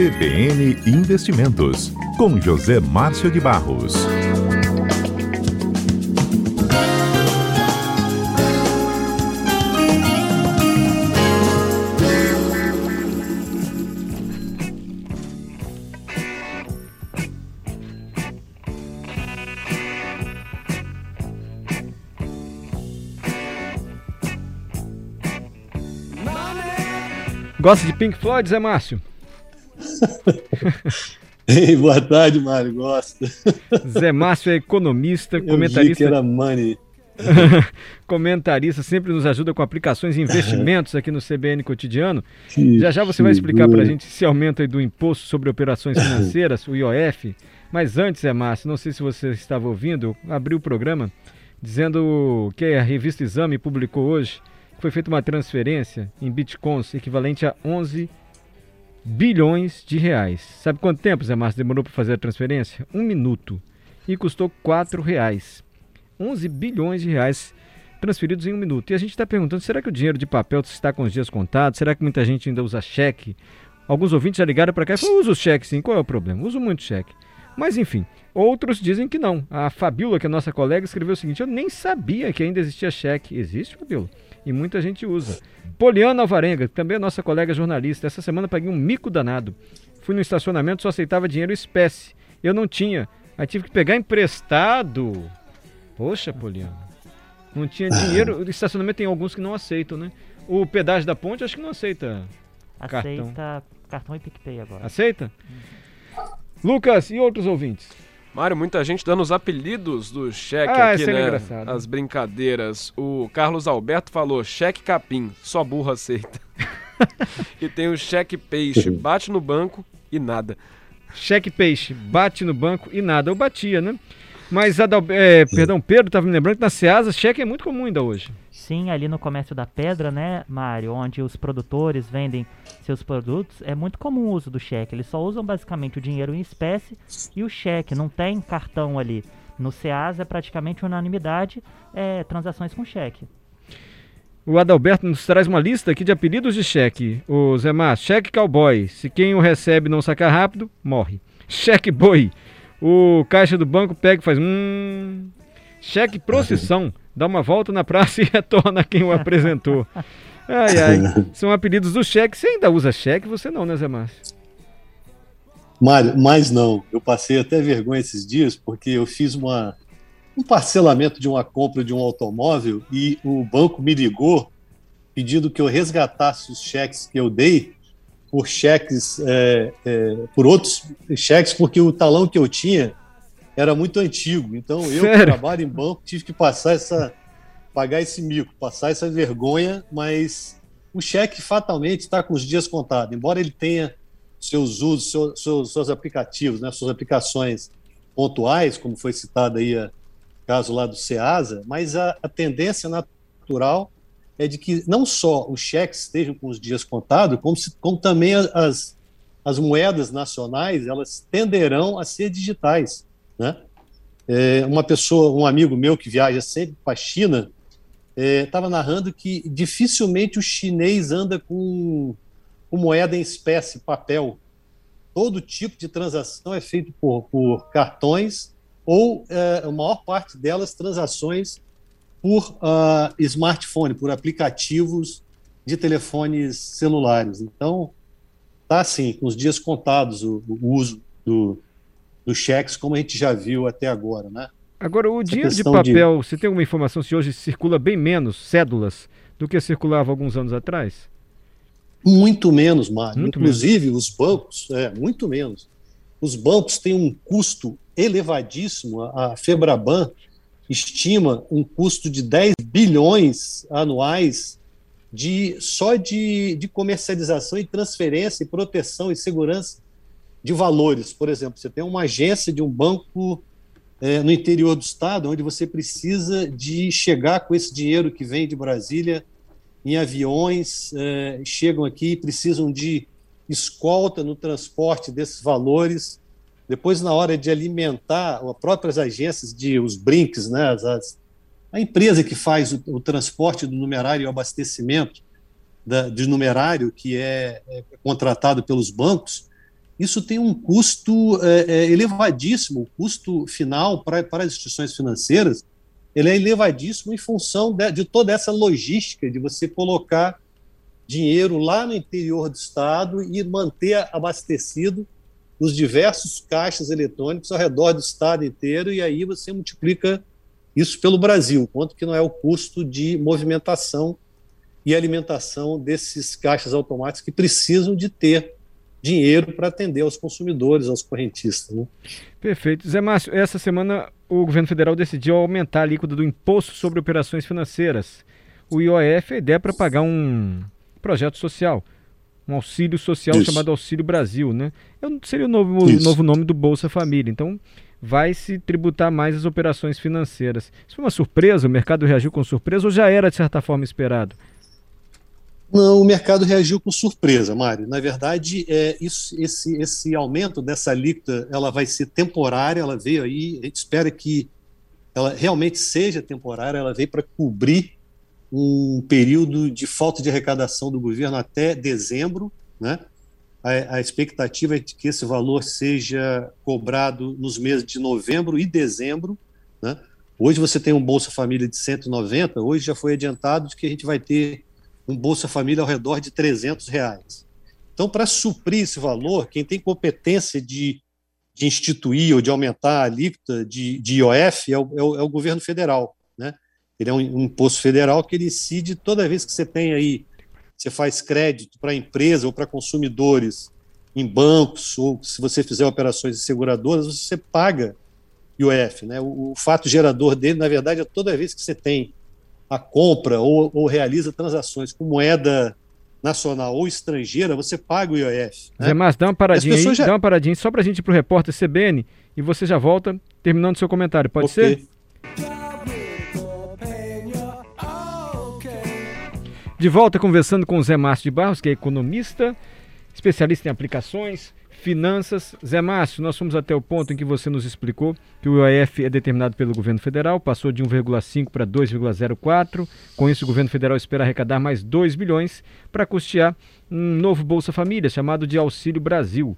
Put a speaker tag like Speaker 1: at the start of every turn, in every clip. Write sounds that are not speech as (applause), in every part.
Speaker 1: CBN Investimentos, com José Márcio de Barros.
Speaker 2: Gosta de Pink Floyd, Zé Márcio? (laughs)
Speaker 3: Ei, boa tarde, Mário. Gosto.
Speaker 2: Zé Márcio é economista,
Speaker 3: Eu
Speaker 2: comentarista.
Speaker 3: Que era money. (laughs)
Speaker 2: comentarista, sempre nos ajuda com aplicações e investimentos aqui no CBN Cotidiano.
Speaker 3: Que
Speaker 2: Já já você vai explicar para a gente esse aumento do imposto sobre operações financeiras, o IOF. Mas antes, Zé Márcio, não sei se você estava ouvindo, eu abri o programa dizendo que a revista Exame publicou hoje que foi feita uma transferência em bitcoins equivalente a 11 bilhões de reais. Sabe quanto tempo, Zé Márcio, demorou para fazer a transferência? Um minuto. E custou 4 reais. 11 bilhões de reais transferidos em um minuto. E a gente está perguntando, será que o dinheiro de papel está com os dias contados? Será que muita gente ainda usa cheque? Alguns ouvintes já ligaram para cá e falaram, uso cheque sim, qual é o problema? Uso muito cheque. Mas enfim, outros dizem que não. A Fabiola, que é nossa colega, escreveu o seguinte, eu nem sabia que ainda existia cheque. Existe, Fabiola? E muita gente usa. Poliana Alvarenga, que também é nossa colega jornalista. Essa semana paguei um mico danado. Fui no estacionamento, só aceitava dinheiro espécie. Eu não tinha. Aí tive que pegar emprestado. Poxa, Poliana. Não tinha dinheiro. O estacionamento tem alguns que não aceitam, né? O pedágio da ponte acho que não aceita. Cartão.
Speaker 4: Aceita cartão, e PicPay agora.
Speaker 2: Aceita? Lucas e outros ouvintes.
Speaker 5: Mário, muita gente dando os apelidos do cheque
Speaker 2: Ah,
Speaker 5: aqui,
Speaker 2: é
Speaker 5: né?
Speaker 2: engraçado.
Speaker 5: As brincadeiras. O Carlos Alberto falou cheque capim, só burro aceita. (laughs) e tem o cheque peixe, bate no banco e nada.
Speaker 2: Cheque peixe, bate no banco e nada. Eu batia, né? Mas, Adal... é, perdão, Pedro estava me lembrando que na Ceasa cheque é muito comum ainda hoje.
Speaker 4: Sim, ali no comércio da pedra, né, Mário, onde os produtores vendem seus produtos, é muito comum o uso do cheque. Eles só usam basicamente o dinheiro em espécie e o cheque, não tem cartão ali. No Ceasa é praticamente unanimidade, é, transações com cheque.
Speaker 2: O Adalberto nos traz uma lista aqui de apelidos de cheque. O Zé Márcio, cheque cowboy. Se quem o recebe não sacar rápido, morre. Cheque boi. O caixa do banco pega e faz hum. Cheque procissão. Dá uma volta na praça e (laughs) retorna quem o apresentou. Ai, ai. (laughs) São apelidos do cheque. Você ainda usa cheque? Você não, né, Zé Márcio?
Speaker 3: Mário, mas não. Eu passei até vergonha esses dias porque eu fiz uma, um parcelamento de uma compra de um automóvel e o banco me ligou pedindo que eu resgatasse os cheques que eu dei por cheques, é, é, por outros cheques, porque o talão que eu tinha era muito antigo. Então eu, que trabalho em banco, tive que passar essa, pagar esse mico, passar essa vergonha, mas o cheque fatalmente está com os dias contados, embora ele tenha seus usos, seu- seus, seus aplicativos, né, suas aplicações pontuais, como foi citado aí o caso lá do Ceasa, mas a, a tendência natural é de que não só os cheques estejam com os dias contados, como, se- como também as, as moedas nacionais elas tenderão a ser digitais, né? É, uma pessoa, um amigo meu que viaja sempre para a China, estava narrando que dificilmente o chinês anda com, com moeda em espécie, papel. Todo tipo de transação é feito por, por cartões ou é, a maior parte delas transações por ah, smartphone, por aplicativos de telefones celulares. Então, tá assim, com os dias contados o, o uso do, dos cheques, como a gente já viu até agora, né?
Speaker 2: Agora, o
Speaker 3: Essa
Speaker 2: dinheiro de
Speaker 3: questão de-
Speaker 2: papel, você tem alguma informação se hoje circula bem menos cédulas do que circulava alguns anos atrás?
Speaker 3: Muito menos, Mário.
Speaker 2: Muito
Speaker 3: Inclusive, os bancos, é, muito menos. Os bancos têm um custo elevadíssimo. A a Febraban estima um custo de 10 bilhões anuais de só de, de comercialização e transferência e proteção e segurança de valores. Por exemplo, você tem uma agência de um banco é, no interior do estado, onde você precisa de chegar com esse dinheiro que vem de Brasília em aviões, eh, chegam aqui, precisam de escolta no transporte desses valores. Depois, na hora de alimentar as próprias agências de os brinks, né, as, a empresa que faz o, o transporte do numerário e o abastecimento da, de numerário, que é, é contratado pelos bancos, isso tem um custo é, é, elevadíssimo, o custo final para, para as instituições financeiras, ele é elevadíssimo em função de, de toda essa logística de você colocar dinheiro lá no interior do estado e manter abastecido os diversos caixas eletrônicos ao redor do estado inteiro, e aí você multiplica isso pelo Brasil, quanto que não é o custo de movimentação e alimentação desses caixas automáticos que precisam de ter dinheiro para atender aos consumidores, aos correntistas. Né?
Speaker 2: Perfeito. Zé Márcio, essa semana o governo federal decidiu aumentar a alíquota do imposto sobre operações financeiras. O IOF, a ideia é para pagar um projeto social, um auxílio social Isso. chamado Auxílio Brasil, né? É seria o novo, novo nome do Bolsa Família. Então, vai se tributar mais as operações financeiras. Isso foi uma surpresa? O mercado reagiu com surpresa ou já era, de certa forma, esperado?
Speaker 3: Não, o mercado reagiu com surpresa, Mário. Na verdade, é, isso, esse, esse aumento dessa alíquota ela vai ser temporária, ela veio aí, a gente espera que ela realmente seja temporária, ela veio para cobrir um período de falta de arrecadação do governo até dezembro, né? A, a, expectativa é de que esse valor seja cobrado nos meses de novembro e dezembro. Né? Hoje você tem um Bolsa Família de 190, hoje já foi adiantado de que a gente vai ter um Bolsa Família ao redor de 300 reais. Então, para suprir esse valor, quem tem competência de, de instituir ou de aumentar a alíquota de, de IOF é o, é, o, é o, governo federal. Ele é um, um imposto federal que ele incide toda vez que você tem aí, você faz crédito para empresa ou para consumidores em bancos, ou se você fizer operações de seguradoras, você paga IOF. Né? O, o fato gerador dele, na verdade, é toda vez que você tem a compra ou, ou realiza transações com moeda nacional ou estrangeira, você paga o IOF.
Speaker 2: Né? Zé Márcio, dá uma paradinha aí, já... dá uma paradinha só para a gente ir para o repórter CBN e você já volta terminando seu comentário, pode okay. ser? De volta conversando com o Zé Márcio de Barros, que é economista, especialista em aplicações, Finanças. Zé Márcio, nós fomos até o ponto em que você nos explicou que o IOF é determinado pelo governo federal, passou de 1,5 para 2,04. Com isso, o governo federal espera arrecadar mais 2 bilhões para custear um novo Bolsa Família, chamado de Auxílio Brasil.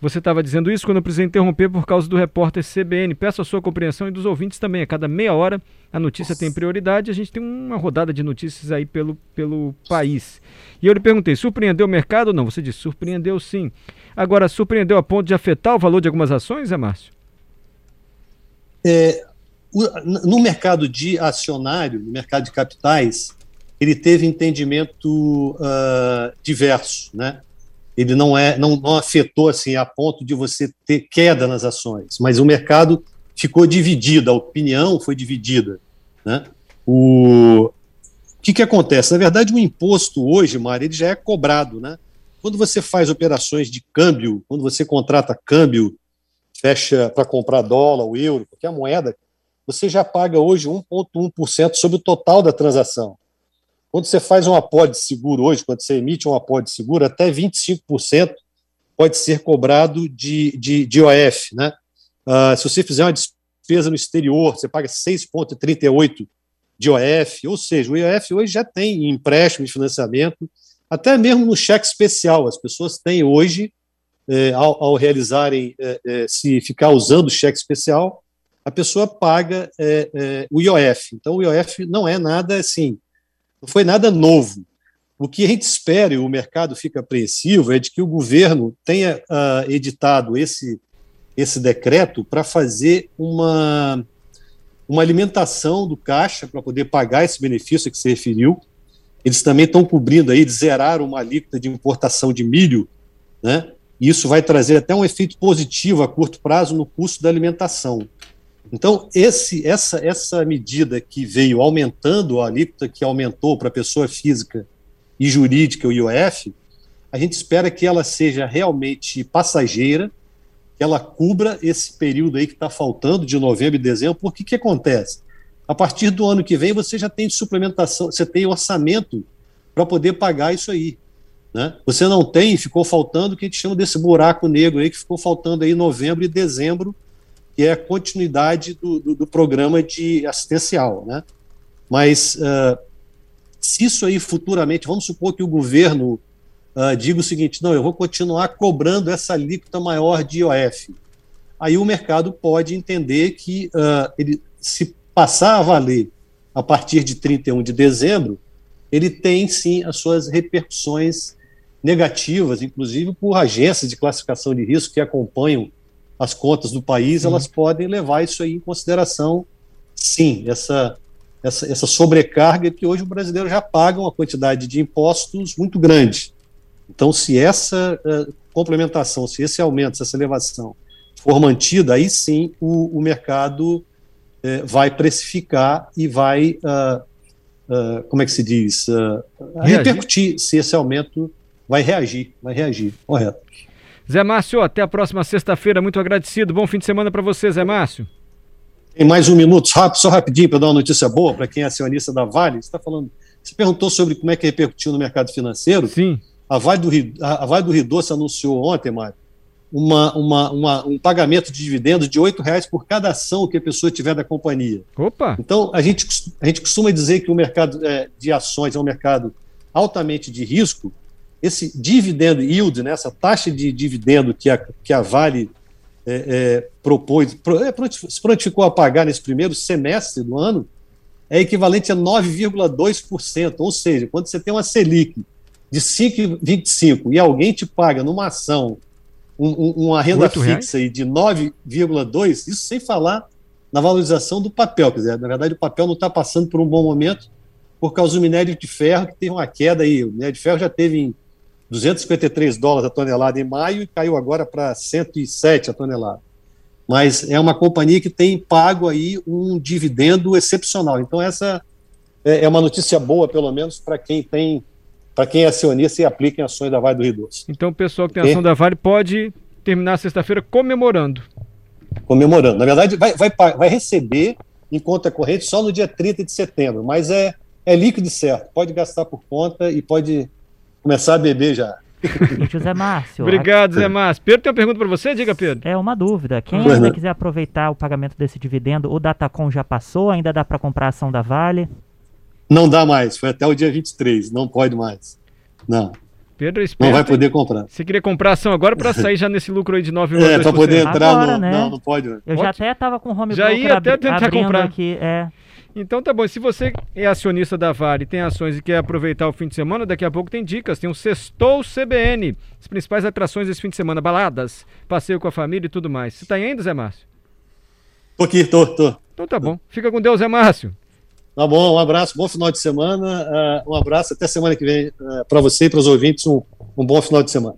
Speaker 2: Você estava dizendo isso quando eu precisei interromper por causa do repórter CBN. Peço a sua compreensão e dos ouvintes também. A cada meia hora a notícia Nossa. tem prioridade. A gente tem uma rodada de notícias aí pelo, pelo país. E eu lhe perguntei: surpreendeu o mercado ou não? Você disse: surpreendeu sim. Agora, surpreendeu a ponto de afetar o valor de algumas ações, é Márcio?
Speaker 3: É, no mercado de acionário, no mercado de capitais, ele teve entendimento uh, diverso, né? Ele não é não, não afetou assim a ponto de você ter queda nas ações, mas o mercado ficou dividido, a opinião foi dividida, né? O, que, que acontece? Na verdade, o imposto hoje, Mário, ele já é cobrado, né? Quando você faz operações de câmbio, quando você contrata câmbio, fecha para comprar dólar, o euro, qualquer moeda, você já paga hoje 1,1% sobre o total da transação. Quando você faz um aporte de seguro hoje, quando você emite um aporte de seguro, até 25% pode ser cobrado de, de, de OF. Né? Uh, se você fizer uma despesa no exterior, você paga 6,38% de OF, ou seja, o IOF hoje já tem empréstimo de financiamento, até mesmo no cheque especial. As pessoas têm hoje, eh, ao, ao, realizarem, eh, eh, se ficar usando o cheque especial, a pessoa paga o IOF. Então, o IOF não é nada assim não foi nada novo. O que a gente espera, e o mercado fica apreensivo, é de que o governo tenha uh, editado esse, esse decreto para fazer uma, uma alimentação do caixa para poder pagar esse benefício a que se referiu. Eles também estão cobrindo aí, zerar uma alíquota de importação de milho, né? E isso vai trazer até um efeito positivo a curto prazo no custo da alimentação. Então, esse, essa, essa medida que veio aumentando a alíquota, que aumentou para pessoa física e jurídica, o IOF, a gente espera que ela seja realmente passageira, que ela cubra esse período aí que está faltando, de novembro e dezembro, porque que acontece? A partir do ano que vem, você já tem suplementação, você tem orçamento para poder pagar isso aí. Né? Você não tem, ficou faltando o que a gente chama desse buraco negro aí, que ficou faltando aí novembro e dezembro que é a continuidade do, do, do programa de assistencial. Né? Mas uh, se isso aí futuramente, vamos supor que o governo uh, diga o seguinte: não, eu vou continuar cobrando essa alíquota maior de IOF. Aí o mercado pode entender que uh, ele, se passar a valer a partir de 31 de dezembro, ele tem sim as suas repercussões negativas, inclusive por agências de classificação de risco que acompanham as contas do país, elas podem levar isso aí em consideração, sim, essa, essa, essa sobrecarga que hoje o brasileiro já paga uma quantidade de impostos muito grande. Então, se essa uh, complementação, se esse aumento, se essa elevação for mantida, aí sim o, o mercado uh, vai precificar e vai, uh, como é que se diz, repercutir se esse aumento vai reagir, vai reagir, correto.
Speaker 2: Zé Márcio, até a próxima sexta-feira, muito agradecido, bom fim de semana para você, Zé Márcio.
Speaker 3: Tem mais um minuto, rápido, só rapidinho para dar uma notícia boa para quem é acionista da Vale. Você está falando, você perguntou sobre como é que repercutiu no mercado financeiro.
Speaker 2: Sim.
Speaker 3: A Vale do Rio, a Vale do Rio Doce anunciou ontem, Mário, uma, uma, uma, um pagamento de dividendos de R$ reais por cada ação que a pessoa tiver da companhia.
Speaker 2: Opa!
Speaker 3: Então, a gente, a gente costuma dizer que o mercado é, de ações é um mercado altamente de risco. Esse dividendo yield, né, essa taxa de dividendo que a, que a Vale é, é, propôs, pro, é, se prontificou a pagar nesse primeiro semestre do ano, é equivalente a 9,2%. Ou seja, quando você tem uma Selic de 5,25 e alguém te paga numa ação um, um, uma renda fixa aí de 9,2, isso sem falar na valorização do papel. Quer dizer, na verdade, o papel não está passando por um bom momento por causa do minério de ferro, que teve uma queda aí. O minério de ferro já teve em 253 dólares a tonelada em maio e caiu agora para 107 a tonelada. Mas é uma companhia que tem pago aí um dividendo excepcional. Então, essa é, é uma notícia boa, pelo menos, para quem tem para quem é acionista e aplica em ações da Vale do Rio Doce.
Speaker 2: Então o pessoal que tem ação da Vale pode terminar sexta-feira comemorando.
Speaker 3: Comemorando. Na verdade, vai, vai, vai receber em conta corrente só no dia 30 de setembro, mas é, é líquido certo. Pode gastar por conta e pode começar a beber já.
Speaker 4: E José Márcio. (laughs)
Speaker 2: Obrigado, Zé Márcio. Pedro tem uma pergunta para você, diga, Pedro.
Speaker 4: É uma dúvida. Quem ainda quiser aproveitar o pagamento desse dividendo, o Datacom já passou, ainda dá para comprar a ação da Vale?
Speaker 3: Não dá mais, foi até o dia 23, não pode mais. Não.
Speaker 2: Pedro
Speaker 3: Não vai poder comprar.
Speaker 2: Você queria comprar ação agora para sair já nesse lucro aí de 9,2%? É,
Speaker 3: para poder entrar agora, no... Né? Não, não pode. Eu
Speaker 4: já até estava com o home
Speaker 2: Já ia até tentar comprar.
Speaker 4: Aqui, é.
Speaker 2: Então tá bom, se você é acionista da Vale, tem ações e quer aproveitar o fim de semana, daqui a pouco tem dicas, tem o Sextou CBN, as principais atrações desse fim de semana, baladas, passeio com a família e tudo mais. Você tá indo, Zé Márcio?
Speaker 3: Tô aqui, tô, tô.
Speaker 2: Então tá bom. Fica com Deus, Zé Márcio.
Speaker 3: Tá bom, um abraço, bom final de semana. Uh, um abraço, até semana que vem uh, para você e para os ouvintes. Um, um bom final de semana.